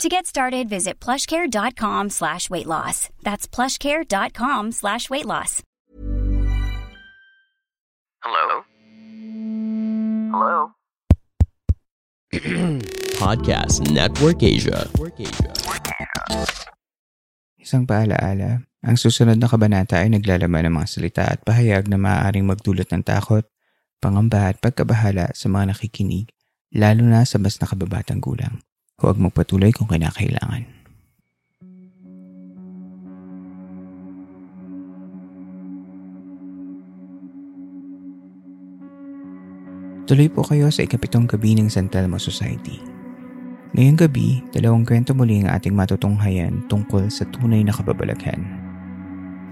To get started, visit plushcare.com slash weight loss. That's plushcare.com slash weight loss. Hello? Hello? Podcast Network Asia. Isang paalaala, ang susunod na kabanata ay naglalaman ng mga salita at pahayag na maaaring magdulot ng takot, pangamba at pagkabahala sa mga nakikinig, lalo na sa mas nakababatang gulang. Huwag magpatuloy kung kinakailangan. Tuloy po kayo sa ikapitong gabi ng San Telmo Society. Ngayong gabi, dalawang kwento muli ang ating matutunghayan tungkol sa tunay na kababalaghan.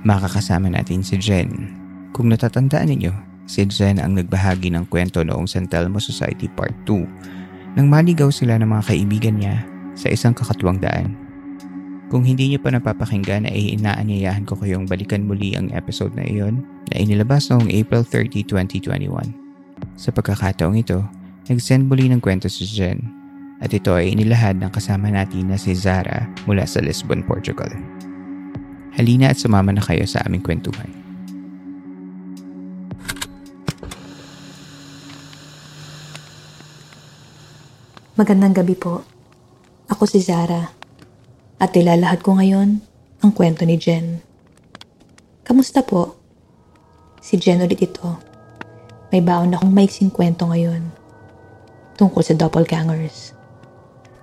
Makakasama natin si Jen. Kung natatandaan ninyo, si Jen ang nagbahagi ng kwento noong San Telmo Society Part 2 nang maligaw sila ng mga kaibigan niya sa isang kakatuwang daan. Kung hindi niyo pa napapakinggan ay inaanyayahan ko kayong balikan muli ang episode na iyon na inilabas noong April 30, 2021. Sa pagkakataong ito, nag-send muli ng kwento si Jen at ito ay inilahad ng kasama natin na si Zara mula sa Lisbon, Portugal. Halina at sumama na kayo sa aming kwentuhan. Magandang gabi po. Ako si Zara. At ilalahad ko ngayon ang kwento ni Jen. Kamusta po? Si Jen ulit ito. May baon akong maiksing kwento ngayon. Tungkol sa doppelgangers.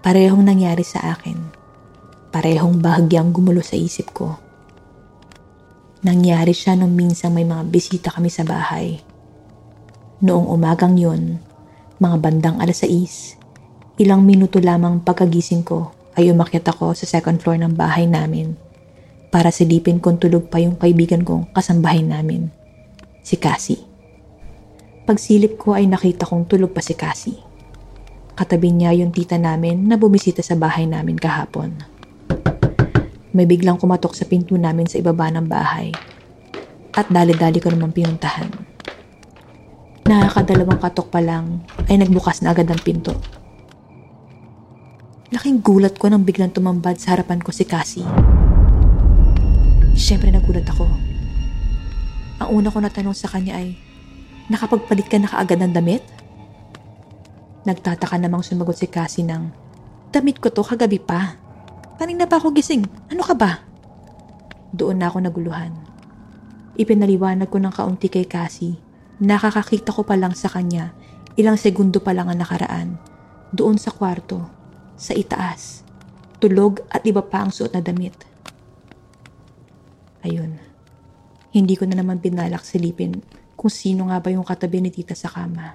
Parehong nangyari sa akin. Parehong bahagyang gumulo sa isip ko. Nangyari siya nung minsan may mga bisita kami sa bahay. Noong umagang yun, mga bandang alas 6, ilang minuto lamang pagkagising ko ay umakyat ako sa second floor ng bahay namin para silipin kung tulog pa yung kaibigan kong kasambahay namin, si Cassie. Pagsilip ko ay nakita kong tulog pa si Cassie. Katabi niya yung tita namin na bumisita sa bahay namin kahapon. May biglang kumatok sa pinto namin sa ibaba ng bahay. At dali-dali ko naman pinuntahan. Nakakadalawang katok pa lang ay nagbukas na agad ang pinto. Laking gulat ko nang biglang tumambad sa harapan ko si Cassie. Siyempre nagulat ako. Ang una ko natanong sa kanya ay, nakapagpalit ka na kaagad ng damit? Nagtataka namang sumagot si Cassie ng, damit ko to kagabi pa. Kanina pa ako gising. Ano ka ba? Doon na ako naguluhan. Ipinaliwanag ko ng kaunti kay Cassie. Nakakakita ko pa lang sa kanya. Ilang segundo pa lang ang nakaraan. Doon sa kwarto. Sa itaas. Tulog at iba pa ang suot na damit. Ayun. Hindi ko na naman binalak silipin kung sino nga ba yung katabi ni tita sa kama.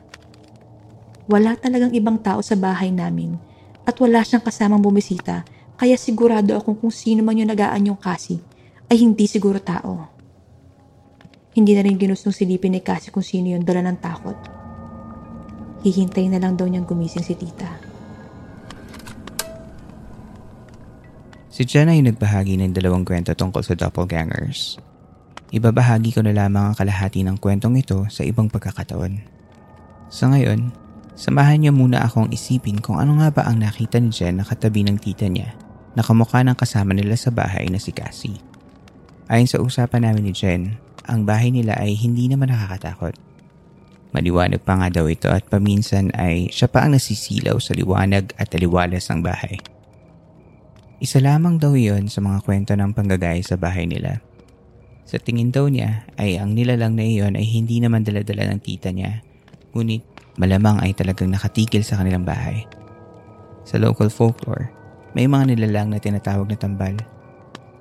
Wala talagang ibang tao sa bahay namin at wala siyang kasamang bumisita kaya sigurado akong kung sino man yung nagaan yung Cassie ay hindi siguro tao. Hindi na rin ginustong silipin ni Cassie kung sino yung dala ng takot. Hihintay na lang daw niyang gumising si tita. Si Jen ay nagbahagi ng dalawang kwento tungkol sa doppelgangers. Ibabahagi ko na lamang ang kalahati ng kwentong ito sa ibang pagkakataon. Sa ngayon, samahan niyo muna akong isipin kung ano nga ba ang nakita ni Jen na katabi ng tita niya na kamukha ng kasama nila sa bahay na si Cassie. Ayon sa usapan namin ni Jen, ang bahay nila ay hindi naman nakakatakot. Maliwanag pa nga daw ito at paminsan ay siya pa ang nasisilaw sa liwanag at aliwalas ng bahay. Isa lamang daw iyon sa mga kwento ng panggagay sa bahay nila. Sa tingin daw niya ay ang nilalang na iyon ay hindi naman daladala ng tita niya, ngunit malamang ay talagang nakatigil sa kanilang bahay. Sa local folklore, may mga nilalang na tinatawag na tambal.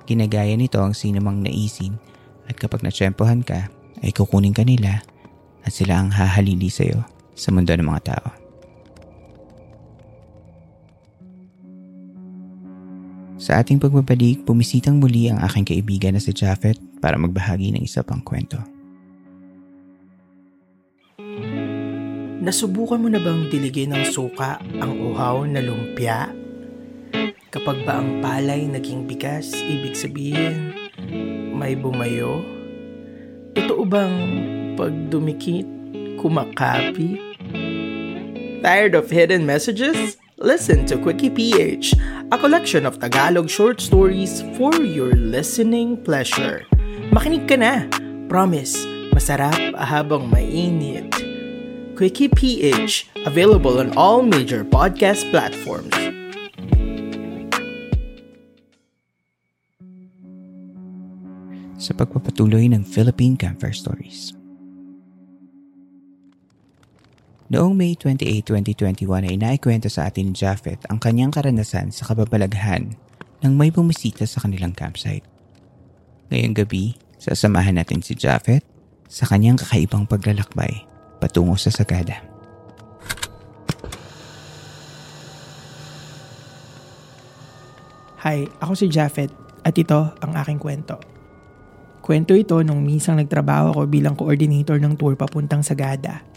Ginagaya nito ang sinumang naisin at kapag natsyempohan ka ay kukunin ka nila at sila ang hahalili sa iyo sa mundo ng mga tao. Sa ating pagbabalik, pumisitang muli ang aking kaibigan na si Japheth para magbahagi ng isa pang kwento. Nasubukan mo na bang diligin ng suka ang uhaw na lumpia? Kapag ba ang palay naging bigas, ibig sabihin, may bumayo? Totoo bang pag dumikit, kumakapi? Tired of hidden messages? Listen to Quickie PH, a collection of Tagalog short stories for your listening pleasure. Makinig ka na! Promise, masarap habang mainit. Quickie PH, available on all major podcast platforms. Sa pagpapatuloy ng Philippine Campfire Stories. Noong May 28, 2021 ay naikwento sa atin ni Japheth ang kanyang karanasan sa kababalaghan nang may bumisita sa kanilang campsite. Ngayong gabi, sasamahan natin si Japheth sa kanyang kakaibang paglalakbay patungo sa Sagada. Hi, ako si Japheth at ito ang aking kwento. Kwento ito nung misang nagtrabaho ko bilang coordinator ng tour papuntang Sagada.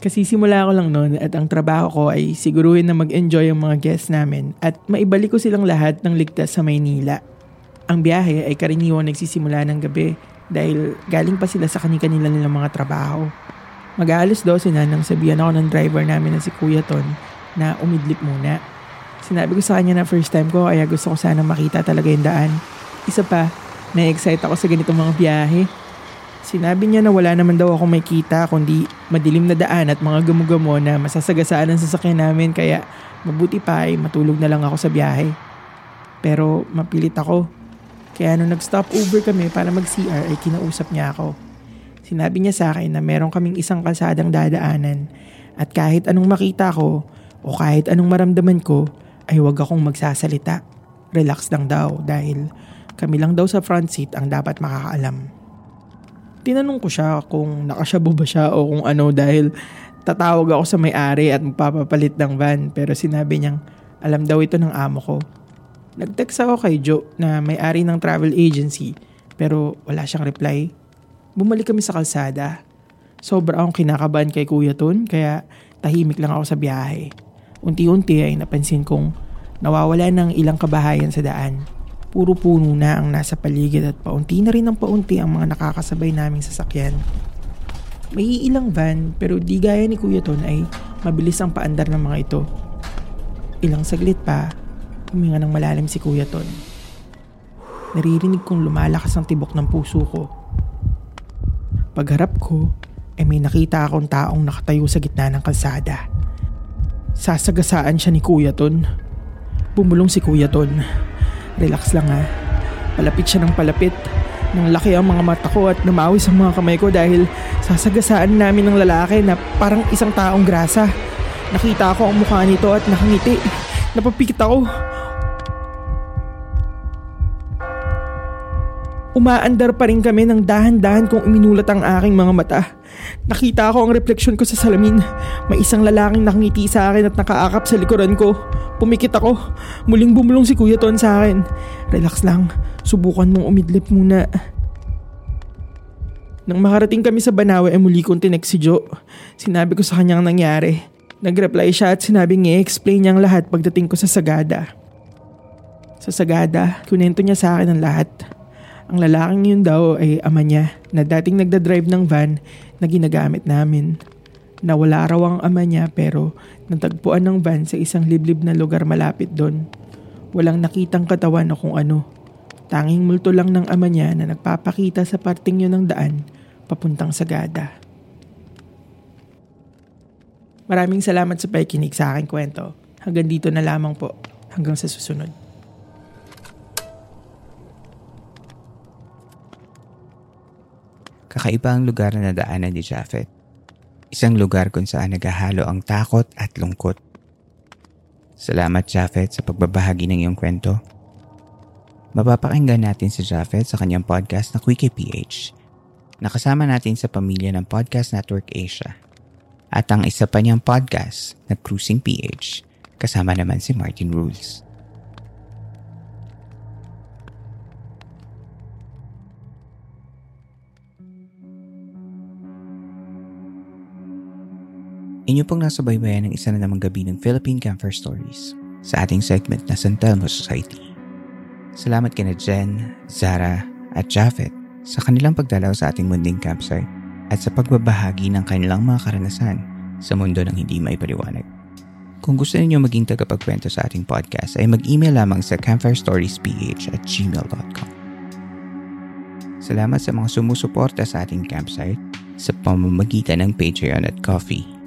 Kasi simula ko lang noon at ang trabaho ko ay siguruhin na mag-enjoy ang mga guests namin at maibalik ko silang lahat ng ligtas sa Maynila. Ang biyahe ay karaniwan nagsisimula ng gabi dahil galing pa sila sa kanikanila nilang mga trabaho. Mag-aalas 12 na nang sabihan ako ng driver namin na si Kuya Ton na umidlip muna. Sinabi ko sa kanya na first time ko kaya gusto ko sana makita talaga yung daan. Isa pa, na-excite ako sa ganitong mga biyahe. Sinabi niya na wala naman daw ako may kita kundi madilim na daan at mga gamo-gamo na masasagasaan ang sasakyan namin kaya mabuti pa ay matulog na lang ako sa biyahe. Pero mapilit ako. Kaya nung nag-stop over kami para mag-CR ay kinausap niya ako. Sinabi niya sa akin na meron kaming isang kalsadang dadaanan at kahit anong makita ko o kahit anong maramdaman ko ay huwag akong magsasalita. Relax lang daw dahil kami lang daw sa front seat ang dapat makakaalam. Tinanong ko siya kung nakasyabo ba siya o kung ano dahil tatawag ako sa may-ari at magpapapalit ng van pero sinabi niyang alam daw ito ng amo ko. Nag-text ako kay Joe na may-ari ng travel agency pero wala siyang reply. Bumalik kami sa kalsada. Sobra akong kinakabahan kay Kuya Ton kaya tahimik lang ako sa biyahe. Unti-unti ay napansin kong nawawala ng ilang kabahayan sa daan. Puro puno na ang nasa paligid at paunti na rin ng paunti ang mga nakakasabay naming sasakyan. May ilang van pero di gaya ni Kuya Ton ay mabilis ang paandar ng mga ito. Ilang saglit pa, huminga ng malalim si Kuya Ton. Naririnig kong lumalakas ang tibok ng puso ko. Pagharap ko, ay may nakita akong taong nakatayo sa gitna ng kalsada. Sasagasaan siya ni Kuya Ton. Bumulong si Kuya Ton. Relax lang ha. Palapit siya ng palapit. Nang laki ang mga mata ko at namawis ang mga kamay ko dahil sasagasaan namin ng lalaki na parang isang taong grasa. Nakita ko ang mukha nito at nakangiti. Napapikit ako. Umaandar pa rin kami ng dahan-dahan kung iminulat ang aking mga mata. Nakita ko ang refleksyon ko sa salamin. May isang lalaking nakangiti sa akin at nakaakap sa likuran ko. Pumikit ako. Muling bumulong si Kuya Ton sa akin. Relax lang. Subukan mong umidlip muna. Nang makarating kami sa Banawe ay muli kong tinext si Joe. Sinabi ko sa kanya ang nangyari. Nag-reply siya at sinabing i-explain niya ang lahat pagdating ko sa Sagada. Sa Sagada, kunento niya sa akin ang lahat. Ang lalaking yun daw ay ama niya na dating nagda-drive ng van na ginagamit namin. Nawala raw ang ama niya pero natagpuan ng van sa isang liblib na lugar malapit doon. Walang nakitang katawan o kung ano. Tanging multo lang ng ama niya na nagpapakita sa parting yun ng daan papuntang Sagada. Maraming salamat sa pakikinig sa aking kwento. Hanggang dito na lamang po. Hanggang sa susunod. Kakaiba ang lugar na nadaanan ni Japheth. Isang lugar kung saan naghahalo ang takot at lungkot. Salamat Japheth sa pagbabahagi ng iyong kwento. Mapapakinggan natin si Japheth sa kanyang podcast na Quickie PH. Nakasama natin sa pamilya ng Podcast Network Asia. At ang isa pa niyang podcast na Cruising PH kasama naman si Martin Rules. Inyo pong nasa baybayan ng isa na namang gabi ng Philippine Camper Stories sa ating segment na San Telmo Society. Salamat kina Jen, Zara, at Jafet sa kanilang pagdalaw sa ating munding campsite at sa pagbabahagi ng kanilang mga karanasan sa mundo ng hindi may. Kung gusto niyo maging tagapagkwento sa ating podcast ay mag-email lamang sa campfirestoriesph at gmail.com. Salamat sa mga sumusuporta sa ating campsite sa pamamagitan ng Patreon at Coffee.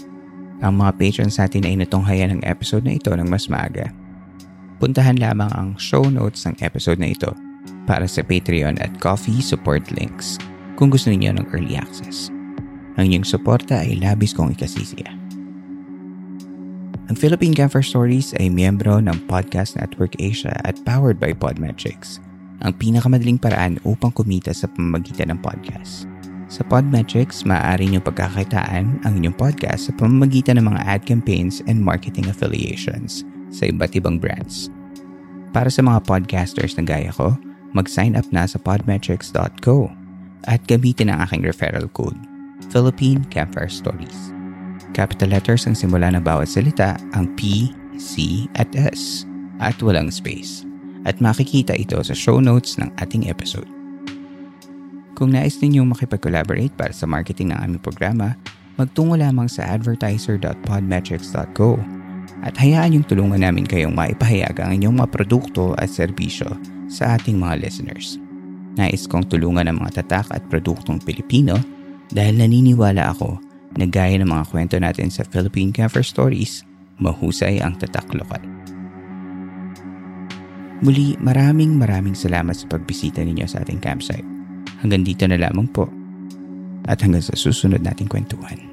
Ang mga patrons natin ay natunghayan ng episode na ito ng mas maaga. Puntahan lamang ang show notes ng episode na ito para sa Patreon at Coffee support links kung gusto niyo ng early access. Ang inyong suporta ay labis kong ikasisiya. Ang Philippine Camper Stories ay miyembro ng Podcast Network Asia at powered by Podmetrics, ang pinakamadaling paraan upang kumita sa pamamagitan ng podcast. Sa Podmetrics, maaari niyong pagkakakitaan ang inyong podcast sa pamamagitan ng mga ad campaigns and marketing affiliations sa iba't ibang brands. Para sa mga podcasters na gaya ko, mag-sign up na sa podmetrics.co at gamitin ang aking referral code, Philippine Campfire Stories. Capital letters ang simula ng bawat salita ang P, C at S at walang space. At makikita ito sa show notes ng ating episode. Kung nais ninyong makipag-collaborate para sa marketing ng aming programa, magtungo lamang sa advertiser.podmetrics.co at hayaan yung tulungan namin kayong maipahayag ang inyong mga produkto at serbisyo sa ating mga listeners. Nais kong tulungan ang mga tatak at produktong Pilipino dahil naniniwala ako na gaya ng mga kwento natin sa Philippine Camper Stories, mahusay ang tatak lokal. Muli, maraming maraming salamat sa pagbisita ninyo sa ating campsite. Hanggang dito na lamang po. At hanggang sa susunod nating kwentuhan.